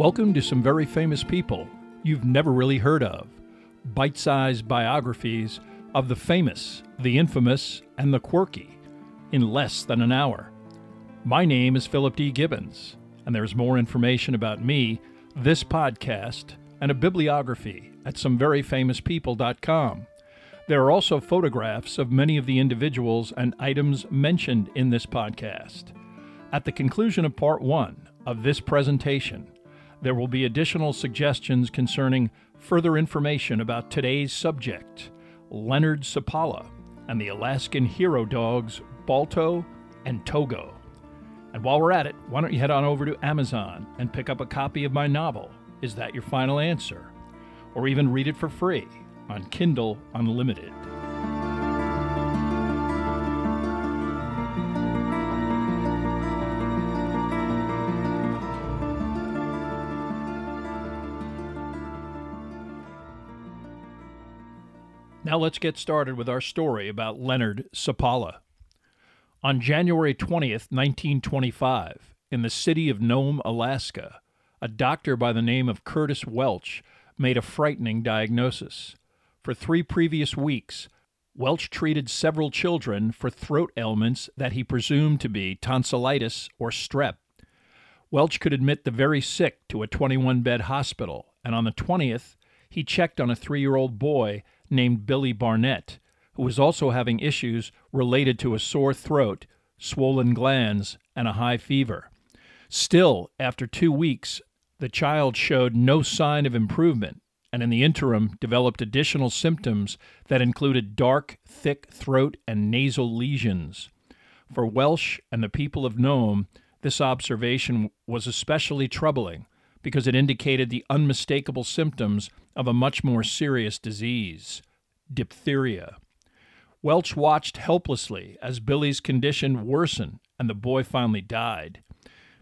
Welcome to some very famous people you've never really heard of. Bite sized biographies of the famous, the infamous, and the quirky in less than an hour. My name is Philip D. Gibbons, and there's more information about me, this podcast, and a bibliography at someveryfamouspeople.com. There are also photographs of many of the individuals and items mentioned in this podcast. At the conclusion of part one of this presentation, there will be additional suggestions concerning further information about today's subject, Leonard Seppala, and the Alaskan hero dogs Balto and Togo. And while we're at it, why don't you head on over to Amazon and pick up a copy of my novel, Is That Your Final Answer? Or even read it for free on Kindle Unlimited. Now let's get started with our story about Leonard Seppala. On January 20th, 1925, in the city of Nome, Alaska, a doctor by the name of Curtis Welch made a frightening diagnosis. For three previous weeks, Welch treated several children for throat ailments that he presumed to be tonsillitis or strep. Welch could admit the very sick to a 21 bed hospital, and on the 20th, he checked on a three year old boy named Billy Barnett, who was also having issues related to a sore throat, swollen glands, and a high fever. Still, after two weeks, the child showed no sign of improvement and in the interim developed additional symptoms that included dark, thick throat and nasal lesions. For Welch and the people of Nome, this observation was especially troubling because it indicated the unmistakable symptoms of a much more serious disease diphtheria. Welch watched helplessly as Billy's condition worsened and the boy finally died.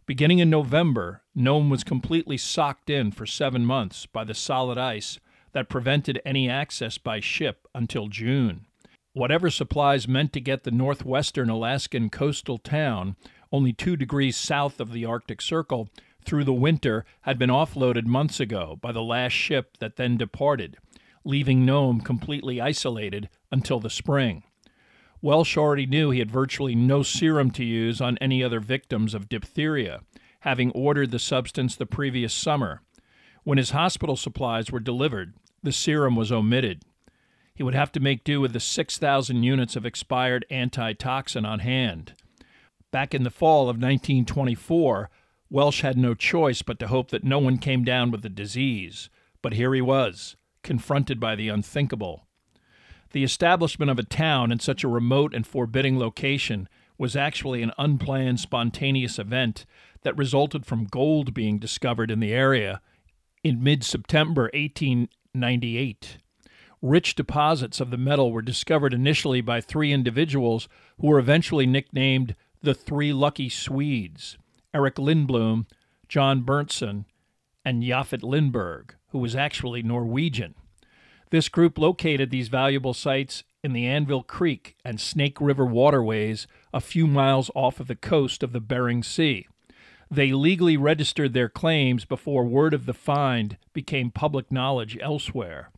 Beginning in November, Nome was completely socked in for seven months by the solid ice that prevented any access by ship until June. Whatever supplies meant to get the northwestern Alaskan coastal town, only two degrees south of the Arctic Circle, through the winter had been offloaded months ago by the last ship that then departed, leaving Nome completely isolated until the spring. Welch already knew he had virtually no serum to use on any other victims of diphtheria, having ordered the substance the previous summer. When his hospital supplies were delivered, the serum was omitted. He would have to make do with the 6,000 units of expired antitoxin on hand. Back in the fall of 1924, Welch had no choice but to hope that no one came down with the disease. But here he was, confronted by the unthinkable. The establishment of a town in such a remote and forbidding location was actually an unplanned, spontaneous event that resulted from gold being discovered in the area in mid September 1898. Rich deposits of the metal were discovered initially by three individuals who were eventually nicknamed the Three Lucky Swedes. Eric Lindblom, John Berntsen, and Japhet Lindberg, who was actually Norwegian. This group located these valuable sites in the Anvil Creek and Snake River waterways a few miles off of the coast of the Bering Sea. They legally registered their claims before word of the find became public knowledge elsewhere.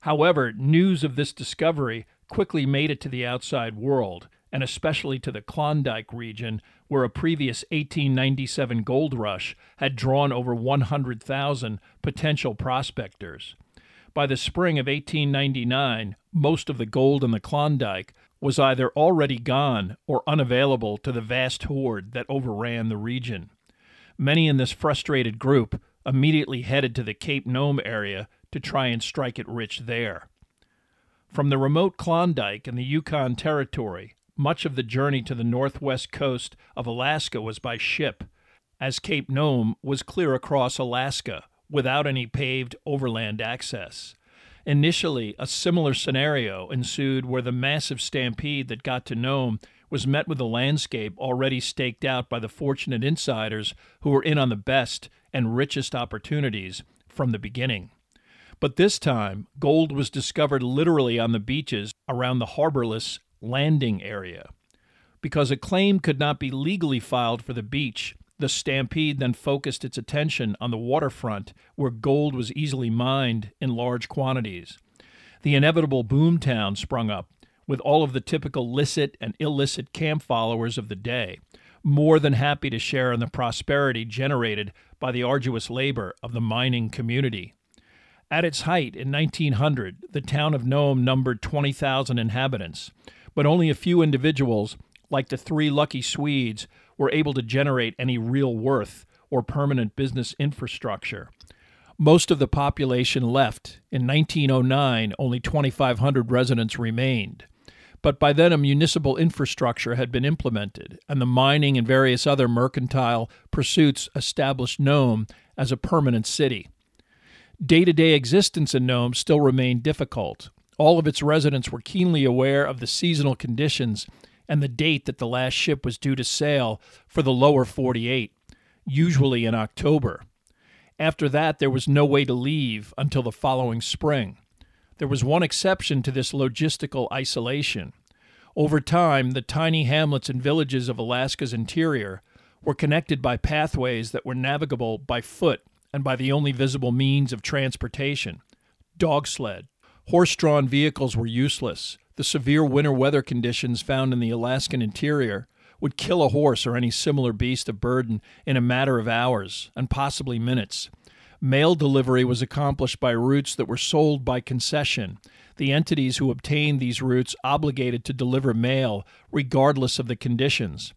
However, news of this discovery quickly made it to the outside world, and especially to the Klondike region, where a previous 1897 gold rush had drawn over 100,000 potential prospectors. By the spring of 1899, most of the gold in the Klondike was either already gone or unavailable to the vast horde that overran the region. Many in this frustrated group immediately headed to the Cape Nome area to try and strike it rich there. From the remote Klondike and the Yukon Territory, much of the journey to the northwest coast of Alaska was by ship, as Cape Nome was clear across Alaska without any paved overland access. Initially, a similar scenario ensued where the massive stampede that got to Nome was met with a landscape already staked out by the fortunate insiders who were in on the best and richest opportunities from the beginning. But this time, gold was discovered literally on the beaches around the harborless landing area. Because a claim could not be legally filed for the beach, The stampede then focused its attention on the waterfront, where gold was easily mined in large quantities. The inevitable boomtown sprung up, with all of the typical licit and illicit camp followers of the day, more than happy to share in the prosperity generated by the arduous labor of the mining community. At its height in 1900, the town of Nome numbered 20,000 inhabitants, but only a few individuals, like the three lucky Swedes, were able to generate any real worth or permanent business infrastructure. Most of the population left. In 1909, only 2,500 residents remained. But by then, a municipal infrastructure had been implemented, and the mining and various other mercantile pursuits established Nome as a permanent city. Day to day existence in Nome still remained difficult. All of its residents were keenly aware of the seasonal conditions and the date that the last ship was due to sail for the lower 48, usually in October. After that, there was no way to leave until the following spring. There was one exception to this logistical isolation. Over time, the tiny hamlets and villages of Alaska's interior were connected by pathways that were navigable by foot and by the only visible means of transportation dog sled. Horse drawn vehicles were useless. The severe winter weather conditions found in the Alaskan interior would kill a horse or any similar beast of burden in a matter of hours and possibly minutes. Mail delivery was accomplished by routes that were sold by concession. The entities who obtained these routes obligated to deliver mail regardless of the conditions.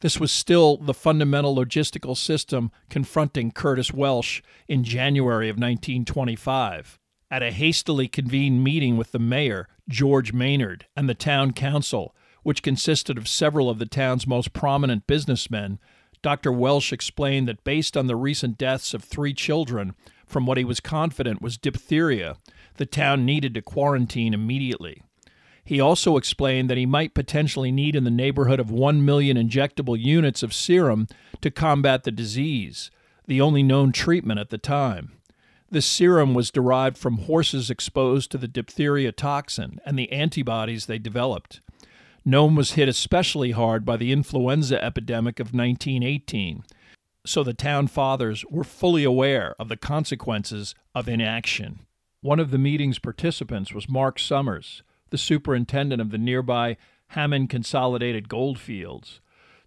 This was still the fundamental logistical system confronting Curtis Welch in January of 1925. At a hastily convened meeting with the mayor, George Maynard, and the town council, which consisted of several of the town's most prominent businessmen, Dr. Welch explained that based on the recent deaths of three children from what he was confident was diphtheria, the town needed to quarantine immediately. He also explained that he might potentially need in the neighborhood of 1 million injectable units of serum to combat the disease, the only known treatment at the time. This serum was derived from horses exposed to the diphtheria toxin and the antibodies they developed. Nome was hit especially hard by the influenza epidemic of 1918, so the town fathers were fully aware of the consequences of inaction. One of the meeting's participants was Mark Summers, the superintendent of the nearby Hammond Consolidated Goldfields.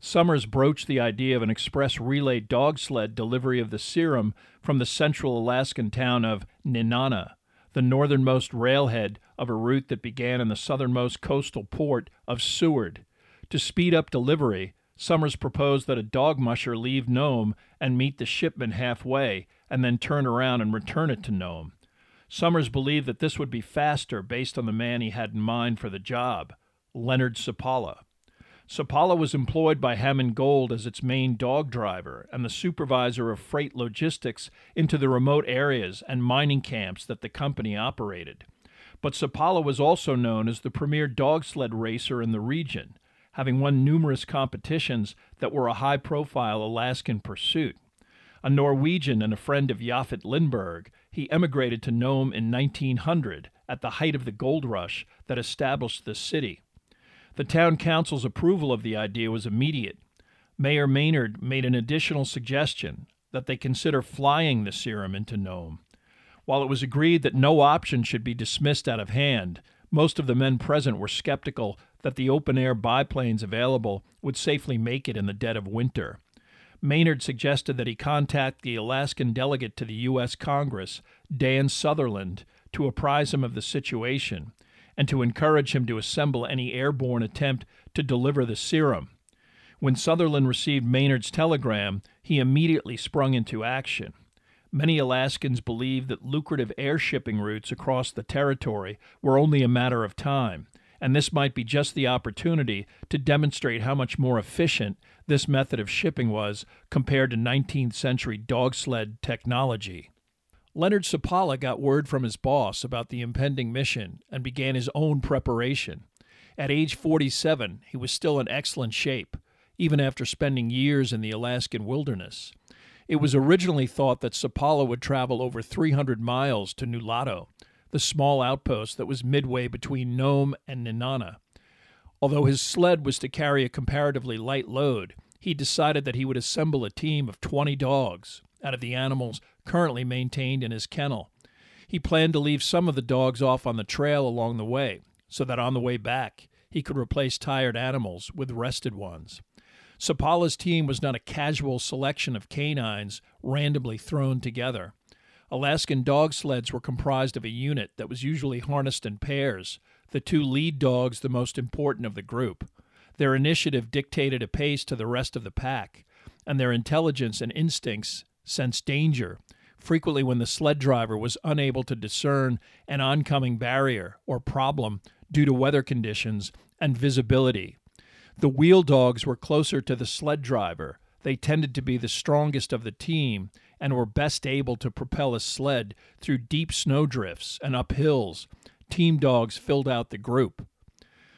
Summers broached the idea of an express relay dog sled delivery of the serum from the central Alaskan town of Nenana the northernmost railhead of a route that began in the southernmost coastal port of Seward. To speed up delivery, Summers proposed that a dog musher leave Nome and meet the shipment halfway, and then turn around and return it to Nome. Summers believed that this would be faster based on the man he had in mind for the job, Leonard Seppala. Seppala was employed by Hammond Gold as its main dog driver and the supervisor of freight logistics into the remote areas and mining camps that the company operated. But Seppala was also known as the premier dog sled racer in the region, having won numerous competitions that were a high profile Alaskan pursuit. A Norwegian and a friend of Yaphet Lindberg, he emigrated to Nome in 1900 at the height of the gold rush that established the city. The town council's approval of the idea was immediate. Mayor Maynard made an additional suggestion that they consider flying the serum into Nome. While it was agreed that no option should be dismissed out of hand, most of the men present were skeptical that the open air biplanes available would safely make it in the dead of winter. Maynard suggested that he contact the Alaskan delegate to the U.S. Congress, Dan Sutherland, to apprise him of the situation and to encourage him to assemble any airborne attempt to deliver the serum. When Sutherland received Maynard's telegram, he immediately sprung into action. Many Alaskans believed that lucrative air shipping routes across the territory were only a matter of time, and this might be just the opportunity to demonstrate how much more efficient this method of shipping was compared to 19th century dog sled technology. Leonard Seppala got word from his boss about the impending mission and began his own preparation. At age 47, he was still in excellent shape, even after spending years in the Alaskan wilderness. It was originally thought that Seppala would travel over 300 miles to Nulato, the small outpost that was midway between Nome and Nenana. Although his sled was to carry a comparatively light load, he decided that he would assemble a team of 20 dogs out of the animals currently maintained in his kennel. He planned to leave some of the dogs off on the trail along the way, so that on the way back he could replace tired animals with rested ones. Seppala's team was not a casual selection of canines randomly thrown together. Alaskan dog sleds were comprised of a unit that was usually harnessed in pairs, the two lead dogs the most important of the group. Their initiative dictated a pace to the rest of the pack, and their intelligence and instincts sensed danger, frequently when the sled driver was unable to discern an oncoming barrier or problem due to weather conditions and visibility. The wheel dogs were closer to the sled driver. They tended to be the strongest of the team and were best able to propel a sled through deep snowdrifts and up hills. Team dogs filled out the group.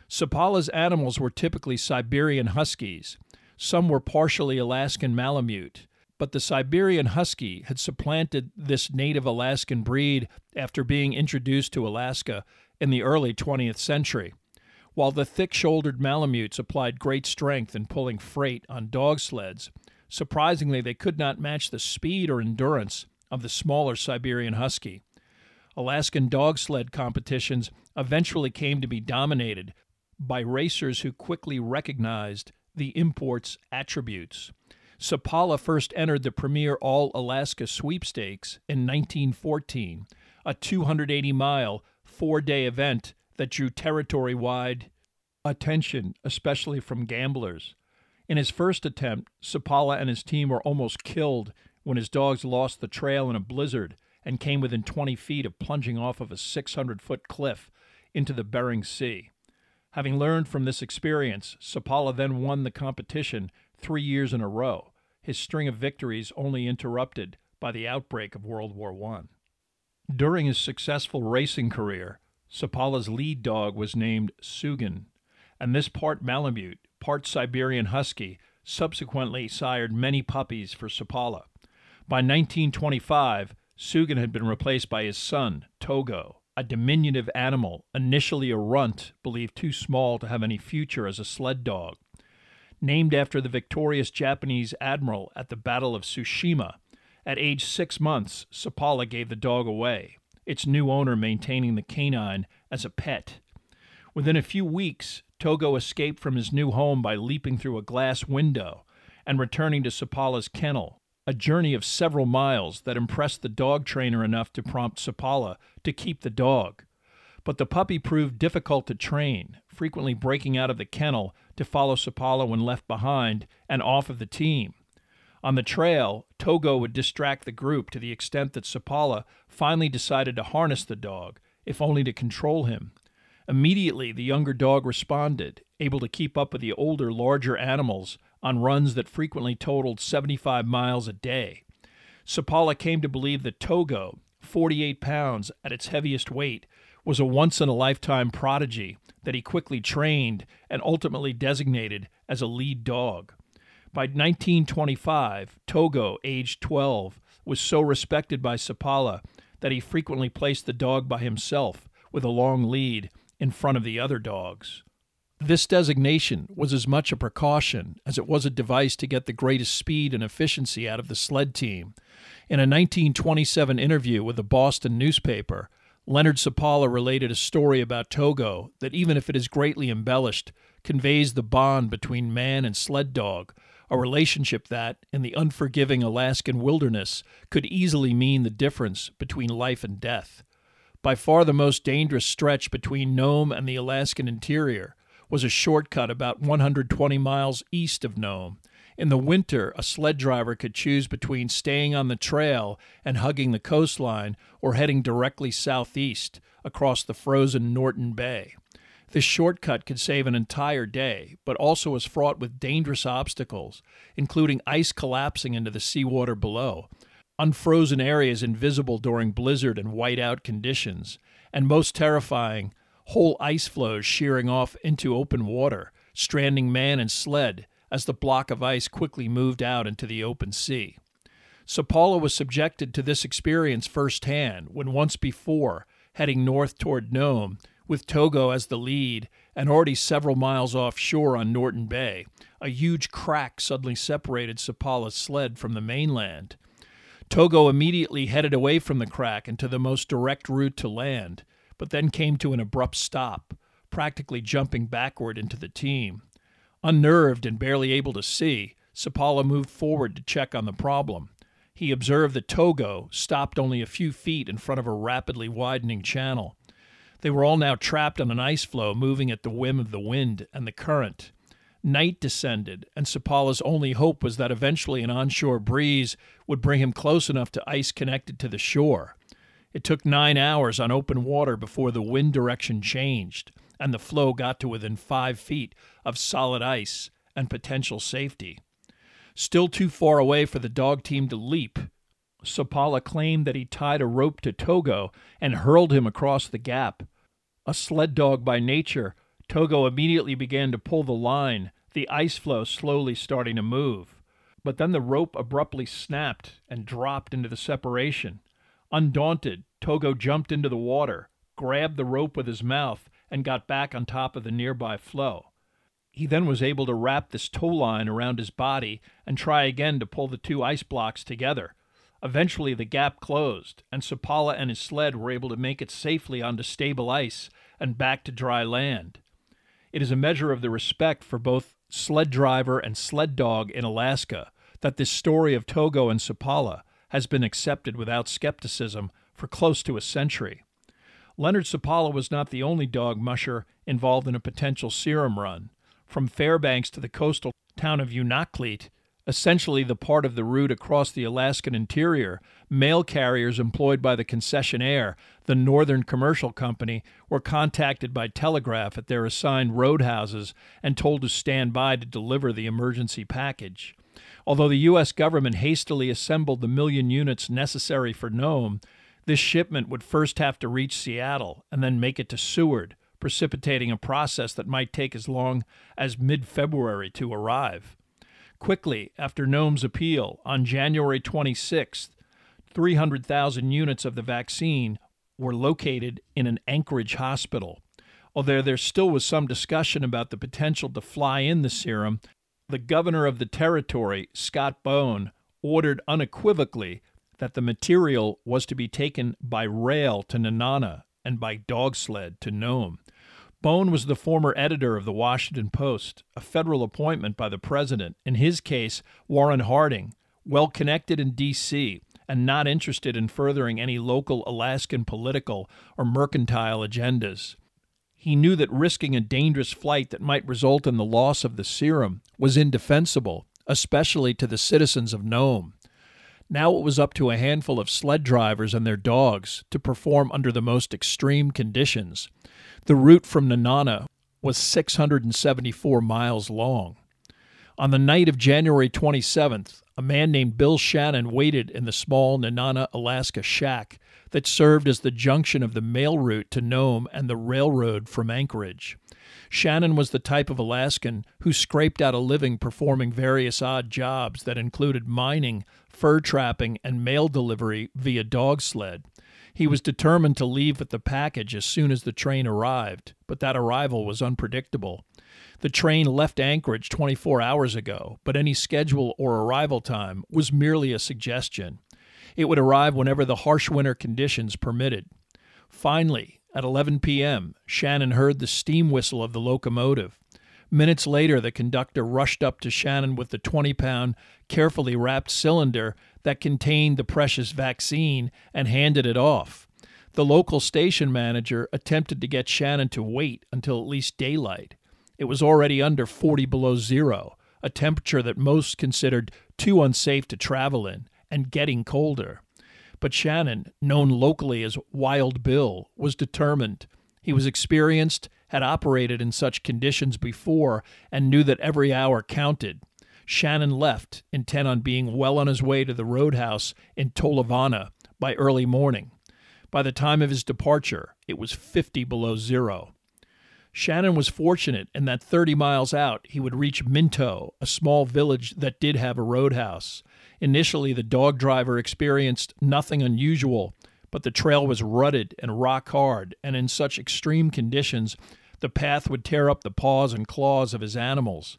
Seppala's animals were typically Siberian Huskies. Some were partially Alaskan Malamute, but the Siberian Husky had supplanted this native Alaskan breed after being introduced to Alaska in the early 20th century. While the thick shouldered Malamutes applied great strength in pulling freight on dog sleds, surprisingly they could not match the speed or endurance of the smaller Siberian Husky. Alaskan dog sled competitions eventually came to be dominated by racers who quickly recognized the import's attributes. Seppala first entered the premier All Alaska Sweepstakes in 1914, a 280 mile, four day event that drew territory wide attention, especially from gamblers. In his first attempt, Seppala and his team were almost killed when his dogs lost the trail in a blizzard and came within 20 feet of plunging off of a 600 foot cliff into the Bering Sea. Having learned from this experience, Seppala then won the competition three years in a row, his string of victories only interrupted by the outbreak of World War I. During his successful racing career, Seppala's lead dog was named Suggen, and this part Malamute, part Siberian Husky, subsequently sired many puppies for Seppala. By 1925, Suggen had been replaced by his son, Togo, a diminutive animal, initially a runt, believed too small to have any future as a sled dog. Named after the victorious Japanese admiral at the Battle of Tsushima, at age six months, Seppala gave the dog away, its new owner maintaining the canine as a pet. Within a few weeks, Togo escaped from his new home by leaping through a glass window and returning to Seppala's kennel, a journey of several miles that impressed the dog trainer enough to prompt Seppala to keep the dog. But the puppy proved difficult to train, frequently breaking out of the kennel to follow Seppala when left behind and off of the team. On the trail, Togo would distract the group to the extent that Seppala finally decided to harness the dog, if only to control him. Immediately, the younger dog responded, able to keep up with the older, larger animals on runs that frequently totaled 75 miles a day. Seppala came to believe that Togo, 48 pounds at its heaviest weight, was a once in a lifetime prodigy that he quickly trained and ultimately designated as a lead dog. By 1925, Togo, aged 12, was so respected by Seppala that he frequently placed the dog by himself with a long lead in front of the other dogs. This designation was as much a precaution as it was a device to get the greatest speed and efficiency out of the sled team. In a 1927 interview with a Boston newspaper, Leonard Seppala related a story about Togo that, even if it is greatly embellished, conveys the bond between man and sled dog, a relationship that, in the unforgiving Alaskan wilderness, could easily mean the difference between life and death. By far the most dangerous stretch between Nome and the Alaskan interior was a shortcut about 120 miles east of Nome. In the winter, a sled driver could choose between staying on the trail and hugging the coastline or heading directly southeast across the frozen Norton Bay. This shortcut could save an entire day, but also was fraught with dangerous obstacles, including ice collapsing into the seawater below, unfrozen areas invisible during blizzard and whiteout conditions, and most terrifying, whole ice floes shearing off into open water, stranding man and sled as the block of ice quickly moved out into the open sea. Seppala was subjected to this experience firsthand when once before, heading north toward Nome, with Togo as the lead and already several miles offshore on Norton Bay, a huge crack suddenly separated Seppala's sled from the mainland. Togo immediately headed away from the crack and to the most direct route to land, but then came to an abrupt stop, practically jumping backward into the team. Unnerved and barely able to see, Seppala moved forward to check on the problem. He observed that Togo stopped only a few feet in front of a rapidly widening channel. They were all now trapped on an ice floe moving at the whim of the wind and the current. Night descended, and Seppala's only hope was that eventually an onshore breeze would bring him close enough to ice connected to the shore. It took nine hours on open water before the wind direction changed and the floe got to within five feet of solid ice and potential safety. Still too far away for the dog team to leap, Seppala claimed that he tied a rope to Togo and hurled him across the gap. A sled dog by nature, Togo immediately began to pull the line, the ice floe slowly starting to move. But then the rope abruptly snapped and dropped into the separation. Undaunted, Togo jumped into the water, grabbed the rope with his mouth, and got back on top of the nearby floe. He then was able to wrap this tow line around his body and try again to pull the two ice blocks together. Eventually, the gap closed, and Seppala and his sled were able to make it safely onto stable ice and back to dry land. It is a measure of the respect for both sled driver and sled dog in Alaska that this story of Togo and Seppala has been accepted without skepticism for close to a century. Leonard Seppala was not the only dog musher involved in a potential serum run. From Fairbanks to the coastal town of Unalakleet, essentially the part of the route across the Alaskan interior, mail carriers employed by the concessionaire, the Northern Commercial Company, were contacted by telegraph at their assigned roadhouses and told to stand by to deliver the emergency package. Although the U.S. government hastily assembled the million units necessary for Nome, this shipment would first have to reach Seattle and then make it to Seward, precipitating a process that might take as long as mid February to arrive. Quickly, after Nome's appeal, on January 26th, 300,000 units of the vaccine were located in an Anchorage hospital. Although there still was some discussion about the potential to fly in the serum, the governor of the territory, Scott Bone, ordered unequivocally that the material was to be taken by rail to Nenana and by dog sled to Nome. Bone was the former editor of the Washington Post, a federal appointment by the president, in his case, Warren Harding, well connected in D.C. and not interested in furthering any local Alaskan political or mercantile agendas. He knew that risking a dangerous flight that might result in the loss of the serum was indefensible, especially to the citizens of Nome. Now it was up to a handful of sled drivers and their dogs to perform under the most extreme conditions. The route from Nenana was 674 miles long. On the night of January 27th, a man named Bill Shannon waited in the small Nenana, Alaska shack that served as the junction of the mail route to Nome and the railroad from Anchorage. Shannon was the type of Alaskan who scraped out a living performing various odd jobs that included mining, fur trapping, and mail delivery via dog sled. He was determined to leave with the package as soon as the train arrived, but that arrival was unpredictable. The train left Anchorage 24 hours ago, but any schedule or arrival time was merely a suggestion. It would arrive whenever the harsh winter conditions permitted. Finally, at 11 p.m., Shannon heard the steam whistle of the locomotive. Minutes later, the conductor rushed up to Shannon with the 20 pound, carefully wrapped cylinder that contained the precious vaccine and handed it off. The local station manager attempted to get Shannon to wait until at least daylight. It was already under 40 below zero, a temperature that most considered too unsafe to travel in, and getting colder. But Shannon, known locally as Wild Bill, was determined. He was experienced had operated in such conditions before and knew that every hour counted. Shannon left, intent on being well on his way to the roadhouse in Tolovana by early morning. By the time of his departure, it was 50 below zero. Shannon was fortunate in that 30 miles out he would reach Minto, a small village that did have a roadhouse. Initially, the dog driver experienced nothing unusual, but the trail was rutted and rock hard, and in such extreme conditions The path would tear up the paws and claws of his animals.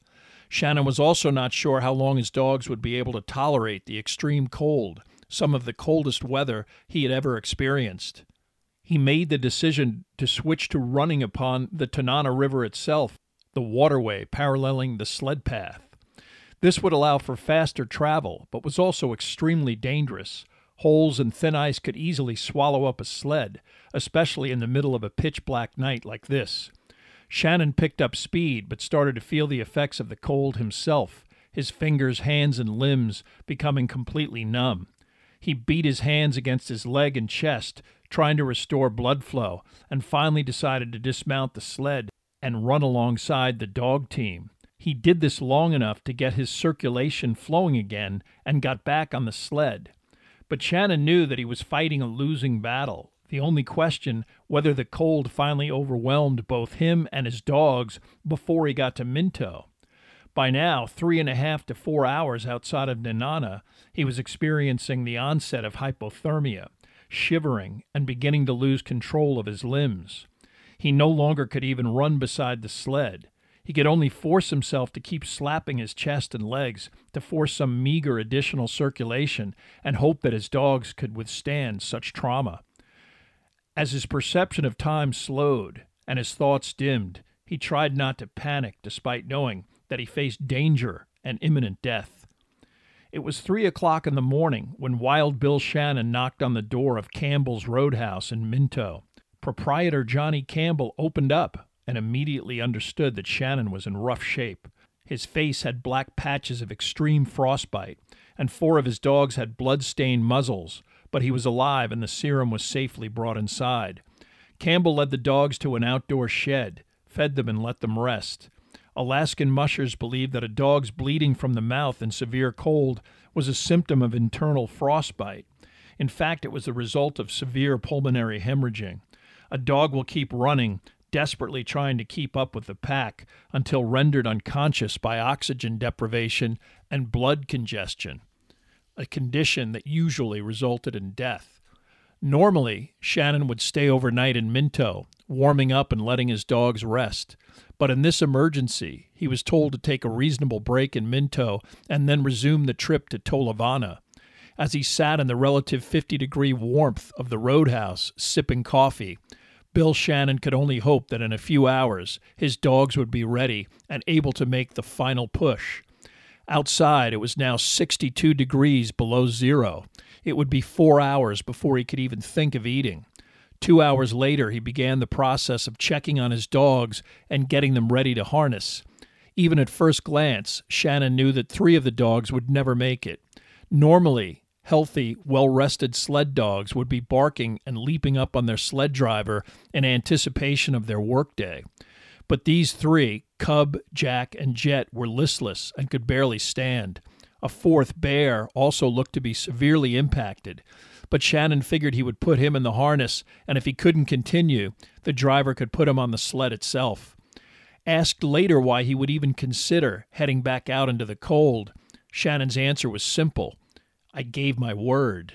Shannon was also not sure how long his dogs would be able to tolerate the extreme cold, some of the coldest weather he had ever experienced. He made the decision to switch to running upon the Tanana River itself, the waterway paralleling the sled path. This would allow for faster travel, but was also extremely dangerous. Holes and thin ice could easily swallow up a sled, especially in the middle of a pitch black night like this. Shannon picked up speed, but started to feel the effects of the cold himself, his fingers, hands, and limbs becoming completely numb. He beat his hands against his leg and chest, trying to restore blood flow, and finally decided to dismount the sled and run alongside the dog team. He did this long enough to get his circulation flowing again and got back on the sled. But Shannon knew that he was fighting a losing battle. The only question whether the cold finally overwhelmed both him and his dogs before he got to Minto. By now, three and a half to four hours outside of Nenana, he was experiencing the onset of hypothermia, shivering and beginning to lose control of his limbs. He no longer could even run beside the sled. He could only force himself to keep slapping his chest and legs to force some meager additional circulation and hope that his dogs could withstand such trauma. As his perception of time slowed and his thoughts dimmed, he tried not to panic despite knowing that he faced danger and imminent death. It was three o'clock in the morning when Wild Bill Shannon knocked on the door of Campbell's Roadhouse in Minto. Proprietor Johnny Campbell opened up and immediately understood that Shannon was in rough shape. His face had black patches of extreme frostbite, and four of his dogs had blood-stained muzzles, but he was alive and the serum was safely brought inside. Campbell led the dogs to an outdoor shed, fed them, and let them rest. Alaskan mushers believed that a dog's bleeding from the mouth in severe cold was a symptom of internal frostbite. In fact, it was the result of severe pulmonary hemorrhaging. A dog will keep running, desperately trying to keep up with the pack, until rendered unconscious by oxygen deprivation and blood congestion, a condition that usually resulted in death. Normally, Shannon would stay overnight in Minto, warming up and letting his dogs rest. But in this emergency, he was told to take a reasonable break in Minto and then resume the trip to Tolovana. As he sat in the relative 50 degree warmth of the roadhouse, sipping coffee, Bill Shannon could only hope that in a few hours his dogs would be ready and able to make the final push. Outside, it was now 62 degrees below zero. It would be four hours before he could even think of eating. Two hours later, he began the process of checking on his dogs and getting them ready to harness. Even at first glance, Shannon knew that three of the dogs would never make it. Normally, healthy, well rested sled dogs would be barking and leaping up on their sled driver in anticipation of their workday. But these three, Cub, Jack, and Jet, were listless and could barely stand. A fourth, Bear, also looked to be severely impacted but Shannon figured he would put him in the harness, and if he couldn't continue, the driver could put him on the sled itself. Asked later why he would even consider heading back out into the cold, Shannon's answer was simple I gave my word.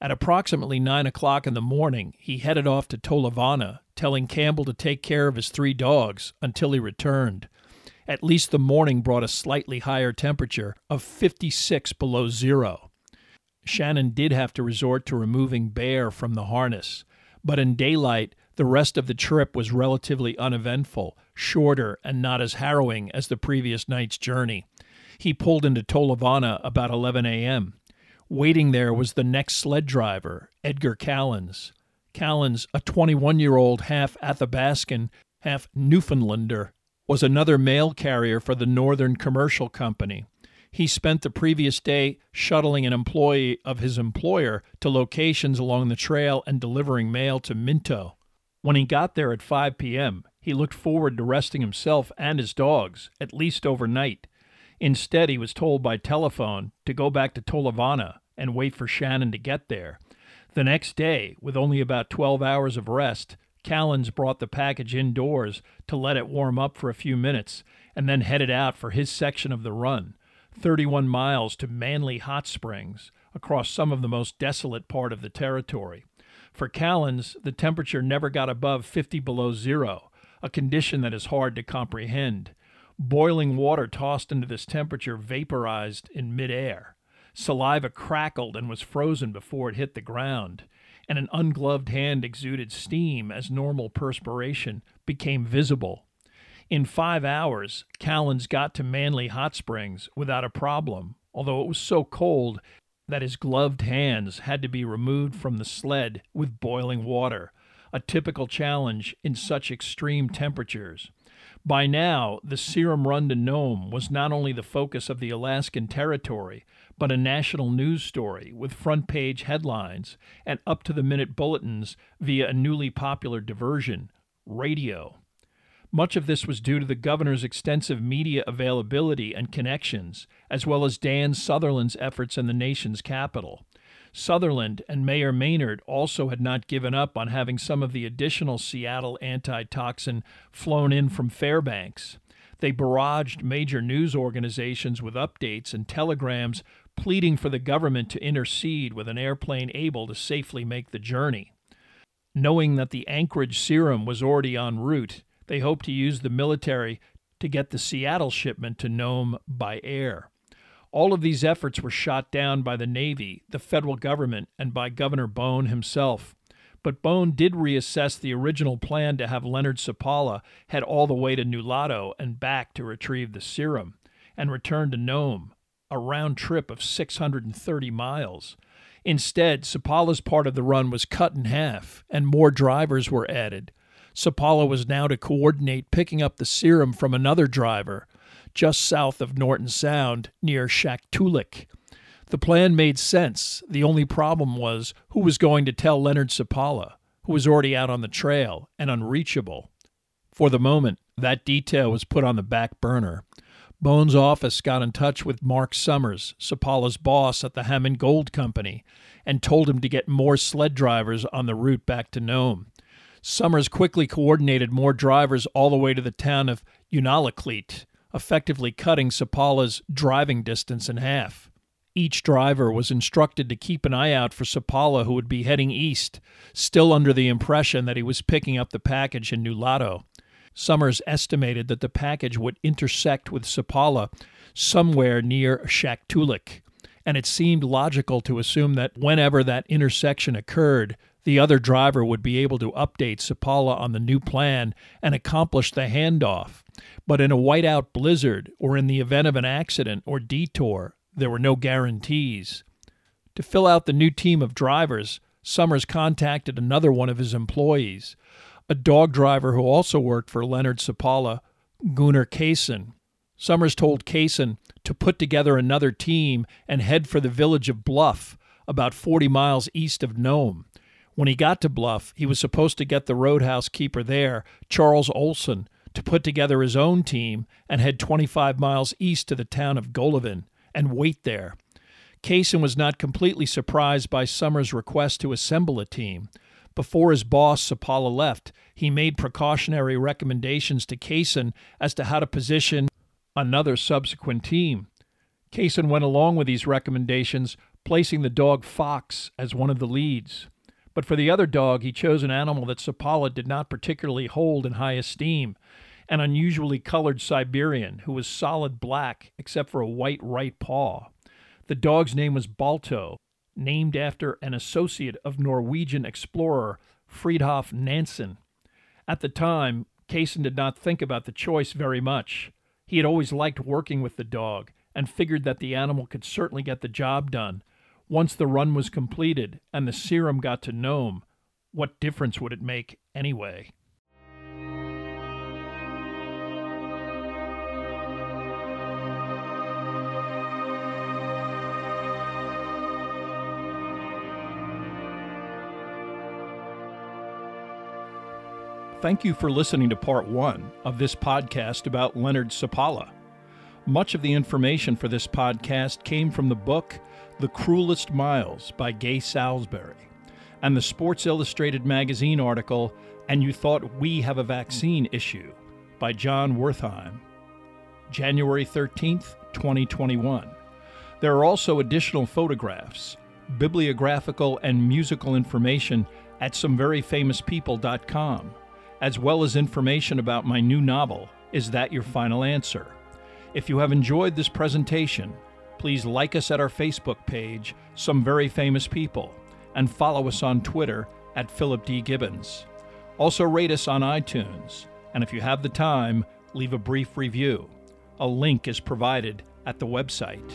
At approximately nine o'clock in the morning, he headed off to Tolovana, telling Campbell to take care of his three dogs until he returned. At least the morning brought a slightly higher temperature of 56 below zero. Shannon did have to resort to removing Bear from the harness, but in daylight, the rest of the trip was relatively uneventful, shorter, and not as harrowing as the previous night's journey. He pulled into Tolovana about 11 a.m. Waiting there was the next sled driver, Edgar Callens. Callens, a 21 year old half Athabascan, half Newfoundlander, was another mail carrier for the Northern Commercial Company. He spent the previous day shuttling an employee of his employer to locations along the trail and delivering mail to Minto. When he got there at 5 p.m., he looked forward to resting himself and his dogs, at least overnight. Instead, he was told by telephone to go back to Tolovana and wait for Shannon to get there. The next day, with only about 12 hours of rest, Callens brought the package indoors to let it warm up for a few minutes and then headed out for his section of the run. 31 miles to Manley Hot Springs, across some of the most desolate part of the territory. For Callens, the temperature never got above 50 below zero, a condition that is hard to comprehend. Boiling water tossed into this temperature vaporized in midair. Saliva crackled and was frozen before it hit the ground, and an ungloved hand exuded steam as normal perspiration became visible. In five hours, Callens got to Manley Hot Springs without a problem, although it was so cold that his gloved hands had to be removed from the sled with boiling water, a typical challenge in such extreme temperatures. By now, the serum run to Nome was not only the focus of the Alaskan Territory, but a national news story with front page headlines and up to the minute bulletins via a newly popular diversion radio. Much of this was due to the governor's extensive media availability and connections, as well as Dan Sutherland's efforts in the nation's capital. Sutherland and Mayor Maynard also had not given up on having some of the additional Seattle antitoxin flown in from Fairbanks. They barraged major news organizations with updates and telegrams pleading for the government to intercede with an airplane able to safely make the journey. Knowing that the Anchorage serum was already en route, they hoped to use the military to get the Seattle shipment to Nome by air. All of these efforts were shot down by the Navy, the federal government, and by Governor Bone himself. But Bone did reassess the original plan to have Leonard Seppala head all the way to Nulato and back to retrieve the serum, and return to Nome, a round trip of 630 miles. Instead, Seppala's part of the run was cut in half, and more drivers were added. Seppala was now to coordinate picking up the serum from another driver, just south of Norton Sound near Shaktoolik. The plan made sense. The only problem was who was going to tell Leonard Seppala, who was already out on the trail and unreachable. For the moment, that detail was put on the back burner. Bone's office got in touch with Mark Summers, Seppala's boss at the Hammond Gold Company, and told him to get more sled drivers on the route back to Nome. Summers quickly coordinated more drivers all the way to the town of Unalakleet, effectively cutting Seppala's driving distance in half. Each driver was instructed to keep an eye out for Seppala, who would be heading east, still under the impression that he was picking up the package in Nulato. Summers estimated that the package would intersect with Seppala somewhere near Shaktoolik, and it seemed logical to assume that whenever that intersection occurred, the other driver would be able to update Seppala on the new plan and accomplish the handoff. But in a whiteout blizzard or in the event of an accident or detour, there were no guarantees. To fill out the new team of drivers, Summers contacted another one of his employees, a dog driver who also worked for Leonard Seppala, Gunnar Kaasen. Summers told Kaasen to put together another team and head for the village of Bluff, about 40 miles east of Nome. When he got to Bluff, he was supposed to get the roadhouse keeper there, Charles Olson, to put together his own team and head 25 miles east to the town of Golovin and wait there. Kaasen was not completely surprised by Summers' request to assemble a team. Before his boss, Seppala, left, he made precautionary recommendations to Kaasen as to how to position another subsequent team. Kaasen went along with these recommendations, placing the dog Fox as one of the leads. But for the other dog, he chose an animal that Seppala did not particularly hold in high esteem an unusually colored Siberian who was solid black except for a white right paw. The dog's name was Balto, named after an associate of Norwegian explorer Fridtjof Nansen. At the time, Kaasen did not think about the choice very much. He had always liked working with the dog and figured that the animal could certainly get the job done. Once the run was completed and the serum got to Nome, what difference would it make anyway? Thank you for listening to part one of this podcast about Leonard Seppala. Much of the information for this podcast came from the book The Cruelest Miles by Gay Salisbury and the Sports Illustrated magazine article And You Thought We Have a Vaccine issue by Jon Wertheim, January 13th, 2021. There are also additional photographs, bibliographical, and musical information at someveryfamouspeople.com as well as information about my new novel, Is That Your Final Answer? If you have enjoyed this presentation, please like us at our Facebook page, Some Very Famous People, and follow us on Twitter at Philip D. Gibbons. Also, rate us on iTunes, and if you have the time, leave a brief review. A link is provided at the website.